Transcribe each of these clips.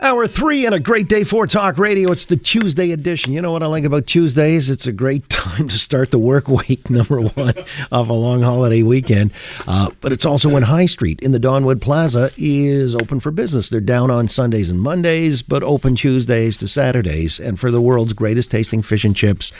Hour three and a great day for Talk Radio. It's the Tuesday edition. You know what I like about Tuesdays? It's a great time to start the work week, number one, of a long holiday weekend. Uh, but it's also when High Street in the Donwood Plaza is open for business. They're down on Sundays and Mondays, but open Tuesdays to Saturdays. And for the world's greatest tasting fish and chips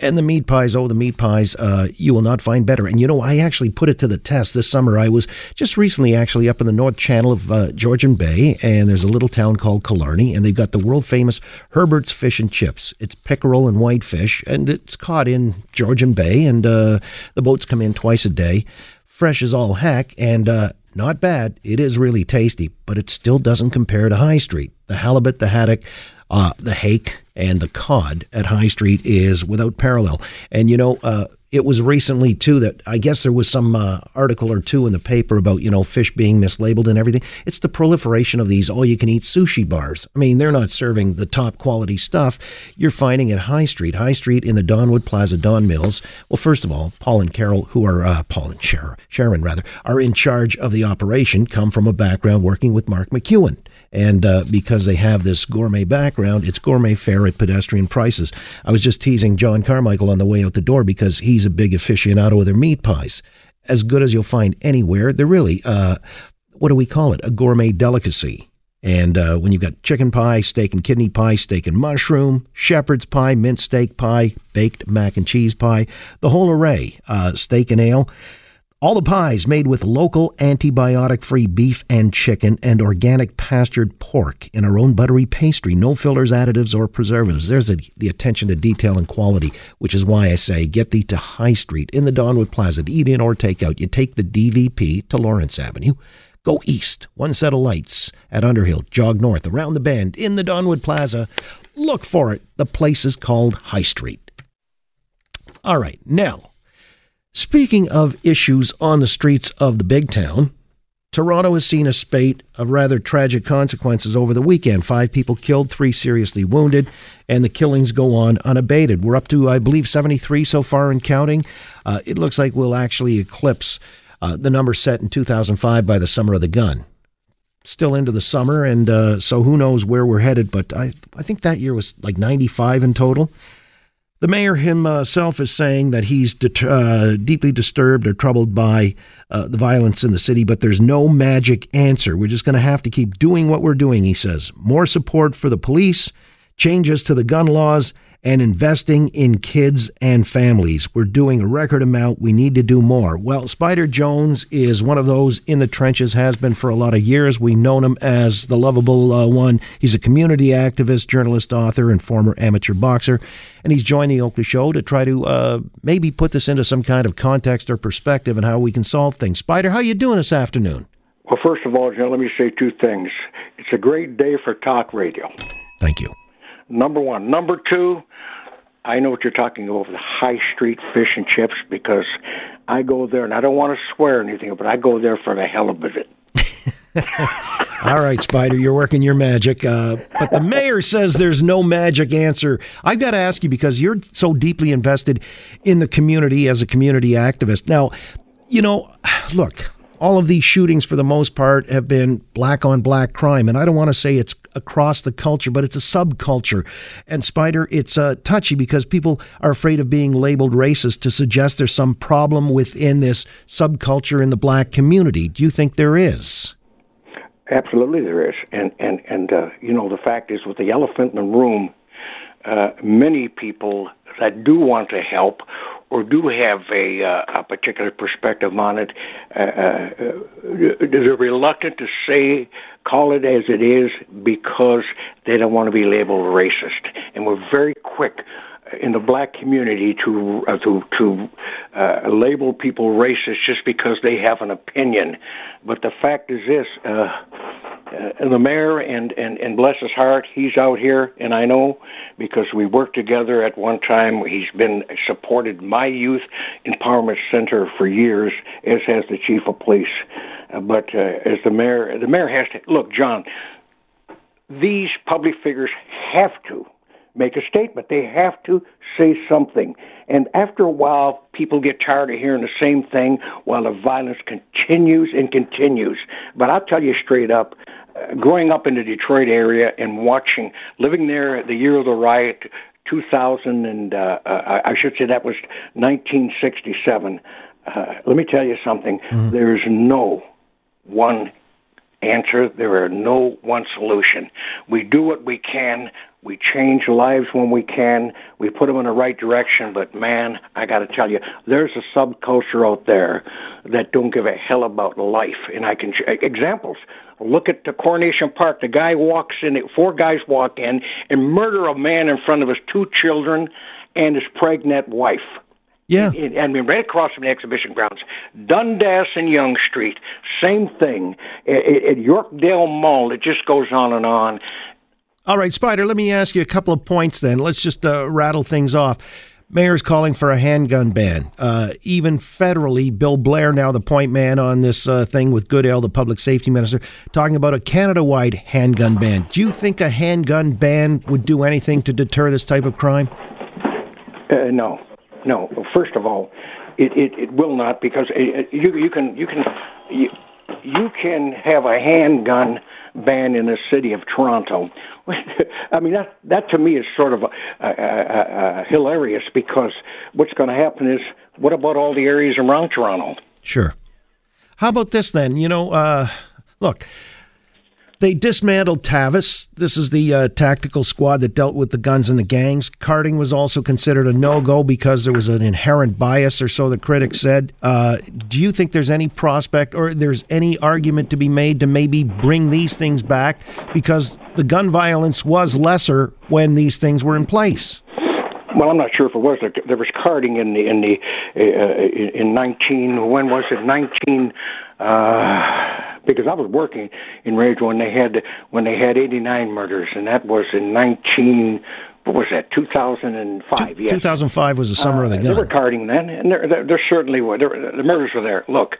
and the meat pies, oh, the meat pies, uh, you will not find better. And you know, I actually put it to the test this summer. I was just recently actually up in the North Channel of uh, Georgian Bay, and there's a little town called Killarney, and they've got the world famous Herbert's Fish and Chips. It's pickerel and whitefish, and it's caught in Georgian Bay, and uh, the boats come in twice a day. Fresh as all heck, and uh, not bad. It is really tasty, but it still doesn't compare to High Street. The halibut, the haddock, uh, the hake, and the cod at High Street is without parallel. And you know, uh, it was recently too that I guess there was some uh, article or two in the paper about you know fish being mislabeled and everything. It's the proliferation of these all-you-can-eat sushi bars. I mean, they're not serving the top quality stuff you're finding at High Street. High Street in the Donwood Plaza, Don Mills. Well, first of all, Paul and Carol, who are uh, Paul and Sharon, Sharon rather, are in charge of the operation, come from a background working with Mark McEwan. And uh, because they have this gourmet background, it's gourmet fare at pedestrian prices. I was just teasing John Carmichael on the way out the door because he's a big aficionado of their meat pies. As good as you'll find anywhere. They're really, uh, what do we call it? A gourmet delicacy. And uh, when you've got chicken pie, steak and kidney pie, steak and mushroom, shepherd's pie, mint steak pie, baked mac and cheese pie, the whole array, uh, steak and ale. All the pies made with local antibiotic free beef and chicken and organic pastured pork in our own buttery pastry. No fillers, additives, or preservatives. There's a, the attention to detail and quality, which is why I say get thee to High Street in the Donwood Plaza to eat in or take out. You take the DVP to Lawrence Avenue. Go east, one set of lights at Underhill, jog north, around the bend in the Donwood Plaza. Look for it. The place is called High Street. All right, now Speaking of issues on the streets of the big town, Toronto has seen a spate of rather tragic consequences over the weekend. Five people killed, three seriously wounded, and the killings go on unabated. We're up to, I believe, 73 so far and counting. Uh, it looks like we'll actually eclipse uh, the number set in 2005 by the Summer of the Gun. Still into the summer, and uh, so who knows where we're headed, but I, I think that year was like 95 in total. The mayor himself is saying that he's det- uh, deeply disturbed or troubled by uh, the violence in the city, but there's no magic answer. We're just going to have to keep doing what we're doing, he says. More support for the police, changes to the gun laws, and investing in kids and families. We're doing a record amount. We need to do more. Well, Spider Jones is one of those in the trenches, has been for a lot of years. We've known him as the lovable uh, one. He's a community activist, journalist, author, and former amateur boxer. And he's joined the Oakley Show to try to uh, maybe put this into some kind of context or perspective and how we can solve things. Spider, how you doing this afternoon? Well, first of all, John, let me say two things. It's a great day for talk radio. Thank you. Number one. Number two, I know what you're talking about the high street fish and chips because I go there and I don't want to swear anything, but I go there for the hell of it. All right, Spider, you're working your magic. Uh, but the mayor says there's no magic answer. I've got to ask you because you're so deeply invested in the community as a community activist. Now, you know, look, all of these shootings, for the most part, have been black on black crime. And I don't want to say it's across the culture, but it's a subculture. And Spider, it's uh, touchy because people are afraid of being labeled racist to suggest there's some problem within this subculture in the black community. Do you think there is? Absolutely, there is. And and and uh, you know, the fact is, with the elephant in the room, uh, many people that do want to help or do have a, uh, a particular perspective on it, uh, uh, they're reluctant to say, call it as it is, because they don't want to be labeled racist. And we're very quick in the black community to uh, to to uh, label people racist just because they have an opinion. But the fact is this: uh, uh, the mayor and, and and bless his heart, he's out here, and I know because we worked together at one time. He's been supported my youth empowerment center for years, as has the chief of police. Uh, but uh, as the mayor, the mayor has to look, John. These public figures have to make a statement. They have to say something. And after a while, people get tired of hearing the same thing while the violence continues and continues. But I'll tell you straight up, uh, growing up in the Detroit area and watching, living there the year of the riot, 2000 and uh, uh, I should say that was 1967. Uh, let me tell you something. Mm-hmm. There's no one answer. There are no one solution. We do what we can. We change lives when we can. We put them in the right direction. But man, I got to tell you, there's a subculture out there that don't give a hell about life. And I can examples. Look at the Coronation Park. The guy walks in. Four guys walk in and murder a man in front of his two children and his pregnant wife. Yeah. I mean, right across from the exhibition grounds. Dundas and Yonge Street, same thing. At Yorkdale Mall, it just goes on and on. All right, Spider, let me ask you a couple of points then. Let's just uh, rattle things off. Mayor's calling for a handgun ban. Uh, even federally, Bill Blair, now the point man on this uh, thing with Goodale, the public safety minister, talking about a Canada wide handgun ban. Do you think a handgun ban would do anything to deter this type of crime? Uh, no. No. First of all, it, it, it will not because uh, uh, you, you can, you, can, you, you can have a handgun ban in the city of Toronto. I mean, that that to me is sort of a, hilarious because what's going to happen is, what about all the areas around Toronto? Sure. How about this then? You know, uh, look, they dismantled TAVIS. This is the uh, tactical squad that dealt with the guns and the gangs. Carding was also considered a no go because there was an inherent bias, or so the critics said. Uh, do you think there's any prospect or there's any argument to be made to maybe bring these things back because the gun violence was lesser when these things were in place? well, I'm not sure if it was. There was carding in the in the uh, in 19. When was it? 19. Uh, because I was working in Rage when they had when they had 89 murders, and that was in 19 what was that? 2005. yes. 2005 was the summer uh, of the gun. They were carding then, and there, there, there certainly were. There, the murders were there. Look,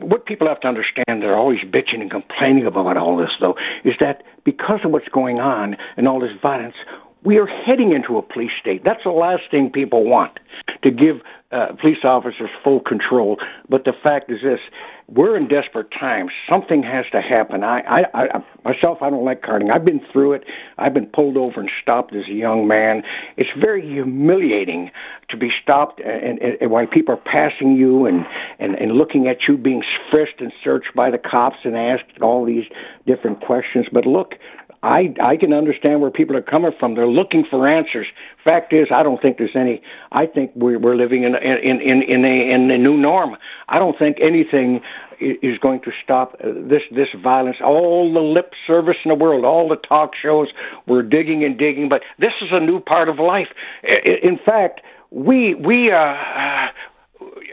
what people have to understand, they're always bitching and complaining about all this, though, is that because of what's going on and all this violence, we are heading into a police state. That's the last thing people want to give uh, police officers full control. But the fact is this: we're in desperate times. Something has to happen. I, I, I myself, I don't like carding. I've been through it. I've been pulled over and stopped as a young man. It's very humiliating to be stopped and, and, and while people are passing you and, and, and looking at you being frisked and searched by the cops and asked all these different questions. But look, I I can understand where people are coming from. They're looking for answers. Fact is, I don't think there's any. I think we're we're living in in in in a in a new norm. I don't think anything is going to stop uh, this this violence. All the lip service in the world, all the talk shows, we're digging and digging, but this is a new part of life. In fact, we we uh,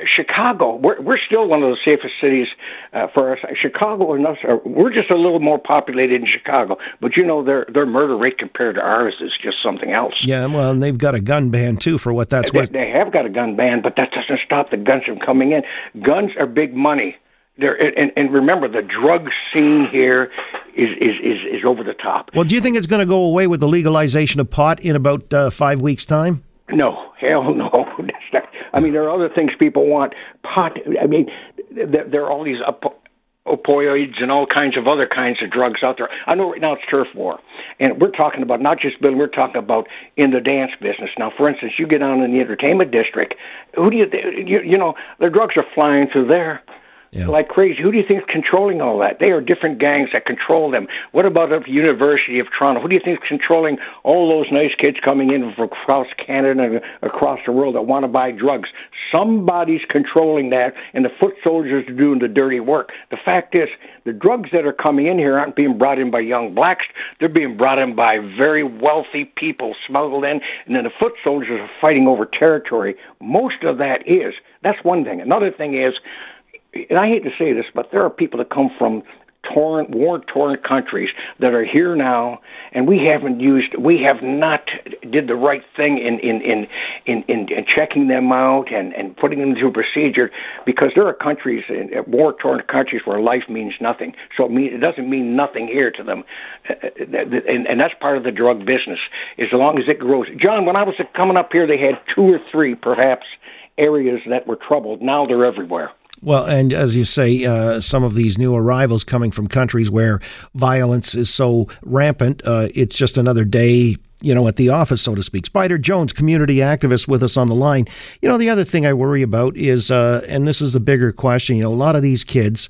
Chicago, we're, we're still one of the safest cities uh, for us. Chicago and us, are, we're just a little more populated in Chicago, but you know their their murder rate compared to ours is just something else. Yeah, well, and they've got a gun ban too for what that's they, worth. They have got a gun ban, but that doesn't stop the guns from coming in. Guns are big money. There and, and remember the drug scene here is, is is is over the top. Well, do you think it's going to go away with the legalization of pot in about uh, five weeks' time? No, hell no. I mean, there are other things people want. Pot. I mean, there, are all these op- opioids and all kinds of other kinds of drugs out there. I know right now it's turf war, and we're talking about not just Bill. We're talking about in the dance business. Now, for instance, you get on in the entertainment district. Who do you you, you know the drugs are flying through there yeah. like crazy. Who do you think is controlling all that? They are different gangs that control them. What about the University of Toronto? Who do you think is controlling all those nice kids coming in from across Canada and across the world that want to buy drugs? Somebody's controlling that, and the foot soldiers are doing the dirty work. The fact is, the drugs that are coming in here aren't being brought in by young blacks. They're being brought in by very wealthy people, smuggled in, and then the foot soldiers are fighting over territory. Most of that is. That's one thing. Another thing is and I hate to say this, but there are people that come from torn, war-torn countries that are here now, and we haven't used, we have not did the right thing in in in in, in, in checking them out and and putting them through procedure, because there are countries, in war-torn countries, where life means nothing. So it, mean, it doesn't mean nothing here to them, uh, uh, and, and that's part of the drug business. As long as it grows, John, when I was coming up here, they had two or three, perhaps, areas that were troubled. Now they're everywhere. Well, and as you say, uh, some of these new arrivals coming from countries where violence is so rampant, uh, it's just another day you know, at the office, so to speak. Spider Jones, community activist, with us on the line. You know, the other thing I worry about is, uh, and this is the bigger question, you know, a lot of these kids,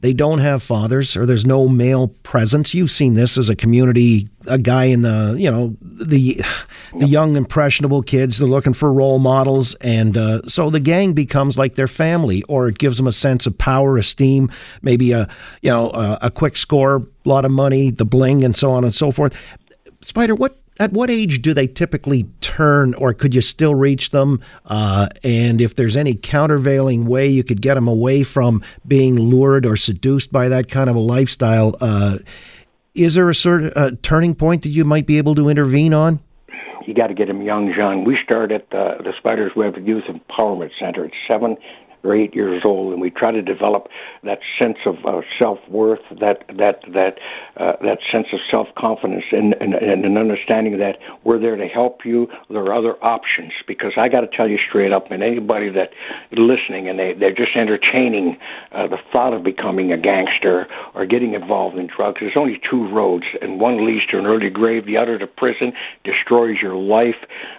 they don't have fathers or there's no male presence. You've seen this as a community, a guy in the, you know, the the young impressionable kids, they're looking for role models and uh, so the gang becomes like their family or it gives them a sense of power, esteem, maybe a, you know, a, a quick score, a lot of money, the bling and so on and so forth. Spider, what at what age do they typically turn, or could you still reach them? Uh, and if there's any countervailing way you could get them away from being lured or seduced by that kind of a lifestyle, uh, is there a certain uh, turning point that you might be able to intervene on? You got to get them young, John. We start at the, the Spiders Web Youth Empowerment Center at 7 or eight years old, and we try to develop that sense of uh, self worth, that that that uh, that sense of self confidence, and, and and an understanding that we're there to help you. There are other options because I got to tell you straight up, and anybody that listening and they they're just entertaining uh, the thought of becoming a gangster or getting involved in drugs. There's only two roads, and one leads to an early grave, the other to prison, destroys your life.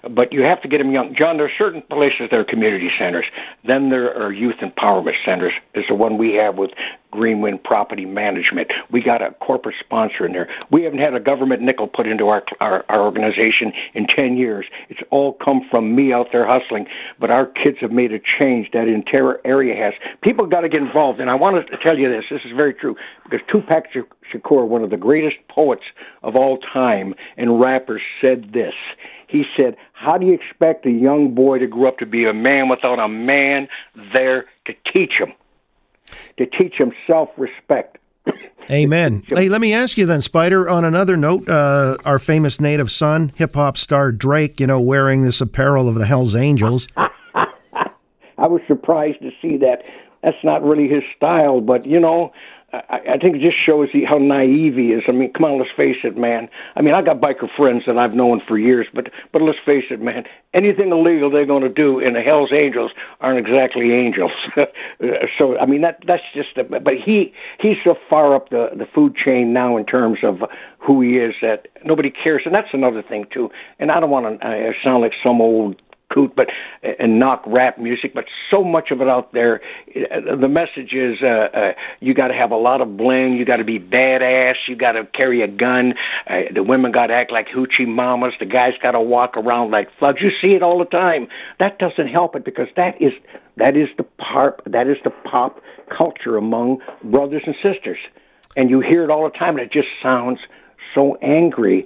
But you have to get them young. John, there are certain places that are community centers. Then there are youth empowerment centers is the one we have with Greenwin Property Management. We got a corporate sponsor in there. We haven't had a government nickel put into our, our, our organization in 10 years. It's all come from me out there hustling, but our kids have made a change that entire area has. People got to get involved, and I want to tell you this. This is very true because Tupac Shakur, one of the greatest poets of all time and rappers, said this. He said, How do you expect a young boy to grow up to be a man without a man there to teach him? To teach him self respect. Amen. Hey, let me ask you then, Spider. On another note, uh, our famous native son, hip hop star Drake, you know, wearing this apparel of the Hell's Angels. I was surprised to see that. That's not really his style, but you know, I, I think it just shows you how naive he is. I mean, come on, let's face it, man. I mean, I got biker friends that I've known for years, but but let's face it, man. Anything illegal they're going to do, and the Hell's Angels aren't exactly angels. so I mean, that that's just. A, but he he's so far up the the food chain now in terms of who he is that nobody cares, and that's another thing too. And I don't want to uh, sound like some old coot, but and knock rap music, but so much of it out there. The message is uh, uh, you got to have a lot of bling, you got to be badass, you got to carry a gun. Uh, the women got to act like hoochie mamas. The guys got to walk around like thugs. You see it all the time. That doesn't help it because that is that is the pop that is the pop culture among brothers and sisters, and you hear it all the time, and it just sounds so angry.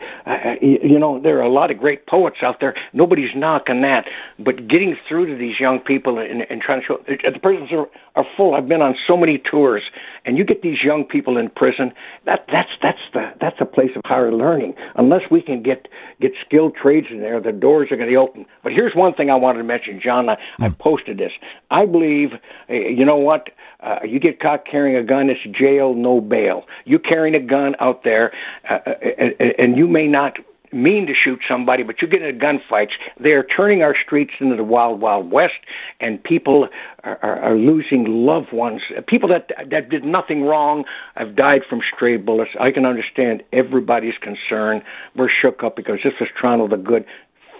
You know, there are a lot of great poets out there. Nobody's knocking that, but getting through to these young people and, and trying to show the prisons are, are full. I've been on so many tours, and you get these young people in prison. That that's that's the that's a place of higher learning. Unless we can get get skilled trades in there, the doors are going to open. But here's one thing I wanted to mention, John. I, I hmm. posted this. I believe, uh, you know what? Uh, you get caught carrying a gun, it's jail, no bail. You carrying a gun out there, uh, uh and, and you may not mean to shoot somebody, but you get into gunfights. They're turning our streets into the wild, wild west, and people are, are, are losing loved ones. People that that did nothing wrong have died from stray bullets. I can understand everybody's concern. We're shook up because this is Toronto the good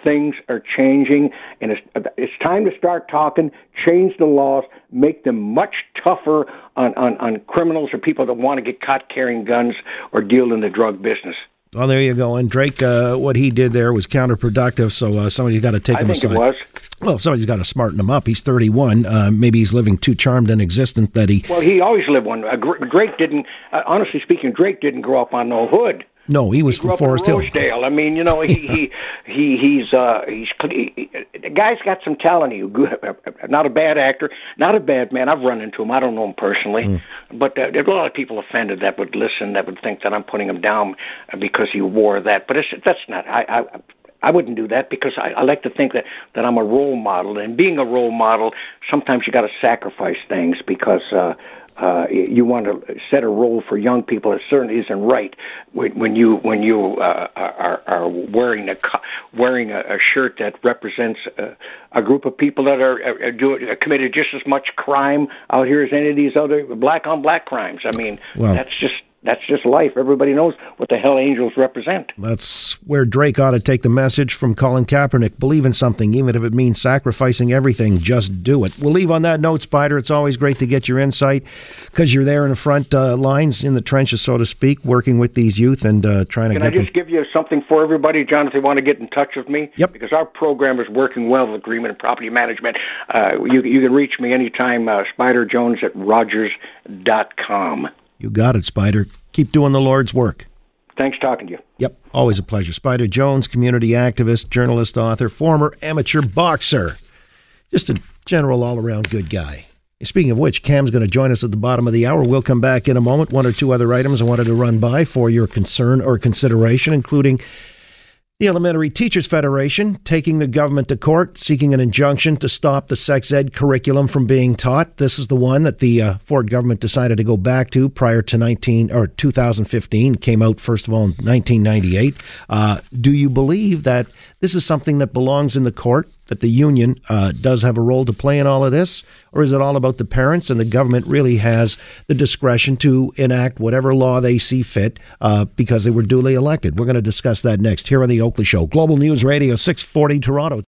things are changing, and it's it's time to start talking, change the laws, make them much tougher on on, on criminals or people that want to get caught carrying guns or deal in the drug business. Well, there you go. And Drake, uh, what he did there was counterproductive. So uh, somebody's got to take I him think aside. It was. Well, somebody's got to smarten him up. He's 31. Uh, maybe he's living too charmed and existent that he. Well, he always lived one. Uh, Drake didn't. Uh, honestly speaking, Drake didn't grow up on no hood. No, he was he from Forest Hill. Rosedale. I mean, you know, he he he he's uh he's he, he, the guy's got some talent. He good, not a bad actor, not a bad man. I've run into him. I don't know him personally, mm. but uh, there's a lot of people offended that would listen that would think that I'm putting him down because he wore that. But it's, that's not. I, I I wouldn't do that because I, I like to think that that I'm a role model, and being a role model, sometimes you got to sacrifice things because uh, uh, you want to set a role for young people. It certainly isn't right when, when you when you uh, are, are wearing a wearing a, a shirt that represents a, a group of people that are, are, are doing committed just as much crime out here as any of these other black on black crimes. I mean, well, that's just that's just life. Everybody knows what the hell angels represent. That's where Drake ought to take the message from Colin Kaepernick. Believe in something, even if it means sacrificing everything. Just do it. We'll leave on that note, Spider. It's always great to get your insight because you're there in the front uh, lines, in the trenches, so to speak, working with these youth and uh, trying to Can get. Can I just them... give you something for everybody, John, if they want to get in touch with me? Yep. Because our program is working well with Agreement and Property Management. Uh, you, you can reach me anytime, uh, Spider Jones at Rogers.com. You got it, Spider. Keep doing the Lord's work. Thanks talking to you. Yep, always a pleasure. Spider Jones, community activist, journalist, author, former amateur boxer. Just a general all around good guy. Speaking of which, Cam's going to join us at the bottom of the hour. We'll come back in a moment. One or two other items I wanted to run by for your concern or consideration, including the Elementary Teachers Federation taking the government to court, seeking an injunction to stop the sex ed curriculum from being taught. This is the one that the uh, Ford government decided to go back to prior to 19 or 2015. Came out first of all in 1998. Uh, do you believe that this is something that belongs in the court? That the union uh, does have a role to play in all of this? Or is it all about the parents and the government really has the discretion to enact whatever law they see fit uh, because they were duly elected? We're going to discuss that next here on The Oakley Show. Global News Radio 640 Toronto.